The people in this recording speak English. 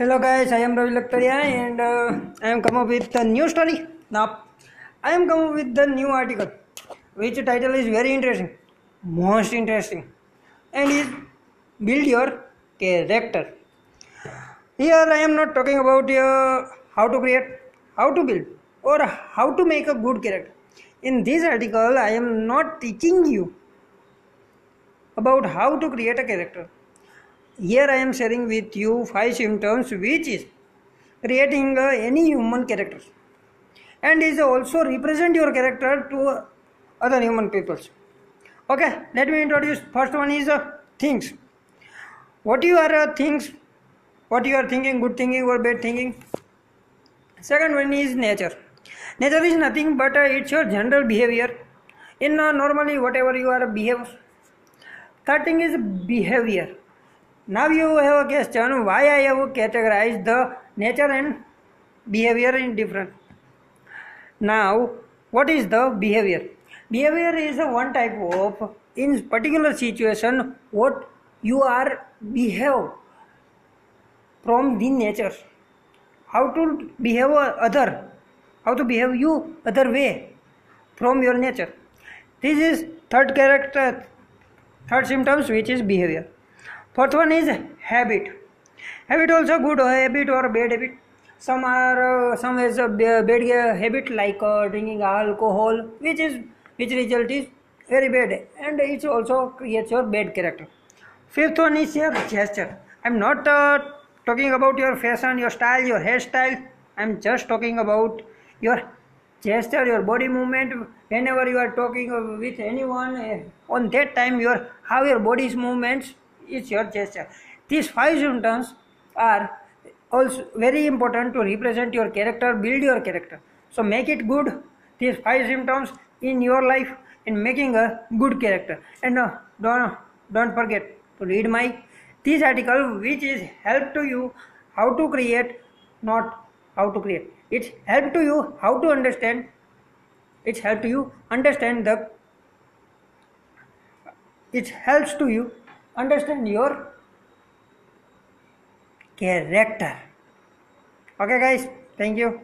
Hello guys, I am Ravi Laktaria and uh, I am come up with a new story. Now, I am come up with the new article, which title is very interesting, most interesting, and is build your character. Here I am not talking about uh, how to create, how to build, or how to make a good character. In this article, I am not teaching you about how to create a character here i am sharing with you five symptoms which is creating uh, any human character and is also represent your character to other human peoples. Okay let me introduce. First one is uh, things. What you are uh, things what you are thinking good thinking or bad thinking. Second one is nature. Nature is nothing but uh, it's your general behavior. In uh, normally whatever you are behave. Third thing is behavior now you have a question why I have categorized the nature and behavior in different. Now, what is the behavior? Behavior is a one type of in particular situation what you are behave from the nature. How to behave other, how to behave you other way from your nature. This is third character, third symptoms which is behavior. Fourth one is habit. Habit also good habit or bad habit. Some are uh, some has a bad habit like uh, drinking alcohol, which is which result is very bad, and it also creates your bad character. Fifth one is your gesture. I'm not uh, talking about your fashion, your style, your hairstyle. I'm just talking about your gesture, your body movement. Whenever you are talking with anyone, uh, on that time, your how your body's movements is your gesture. These five symptoms are also very important to represent your character, build your character. So make it good. These five symptoms in your life in making a good character. And uh, don't don't forget to read my this article, which is help to you how to create, not how to create. It's help to you how to understand. It's help to you understand the. It helps to you understand your character. Okay guys. Thank you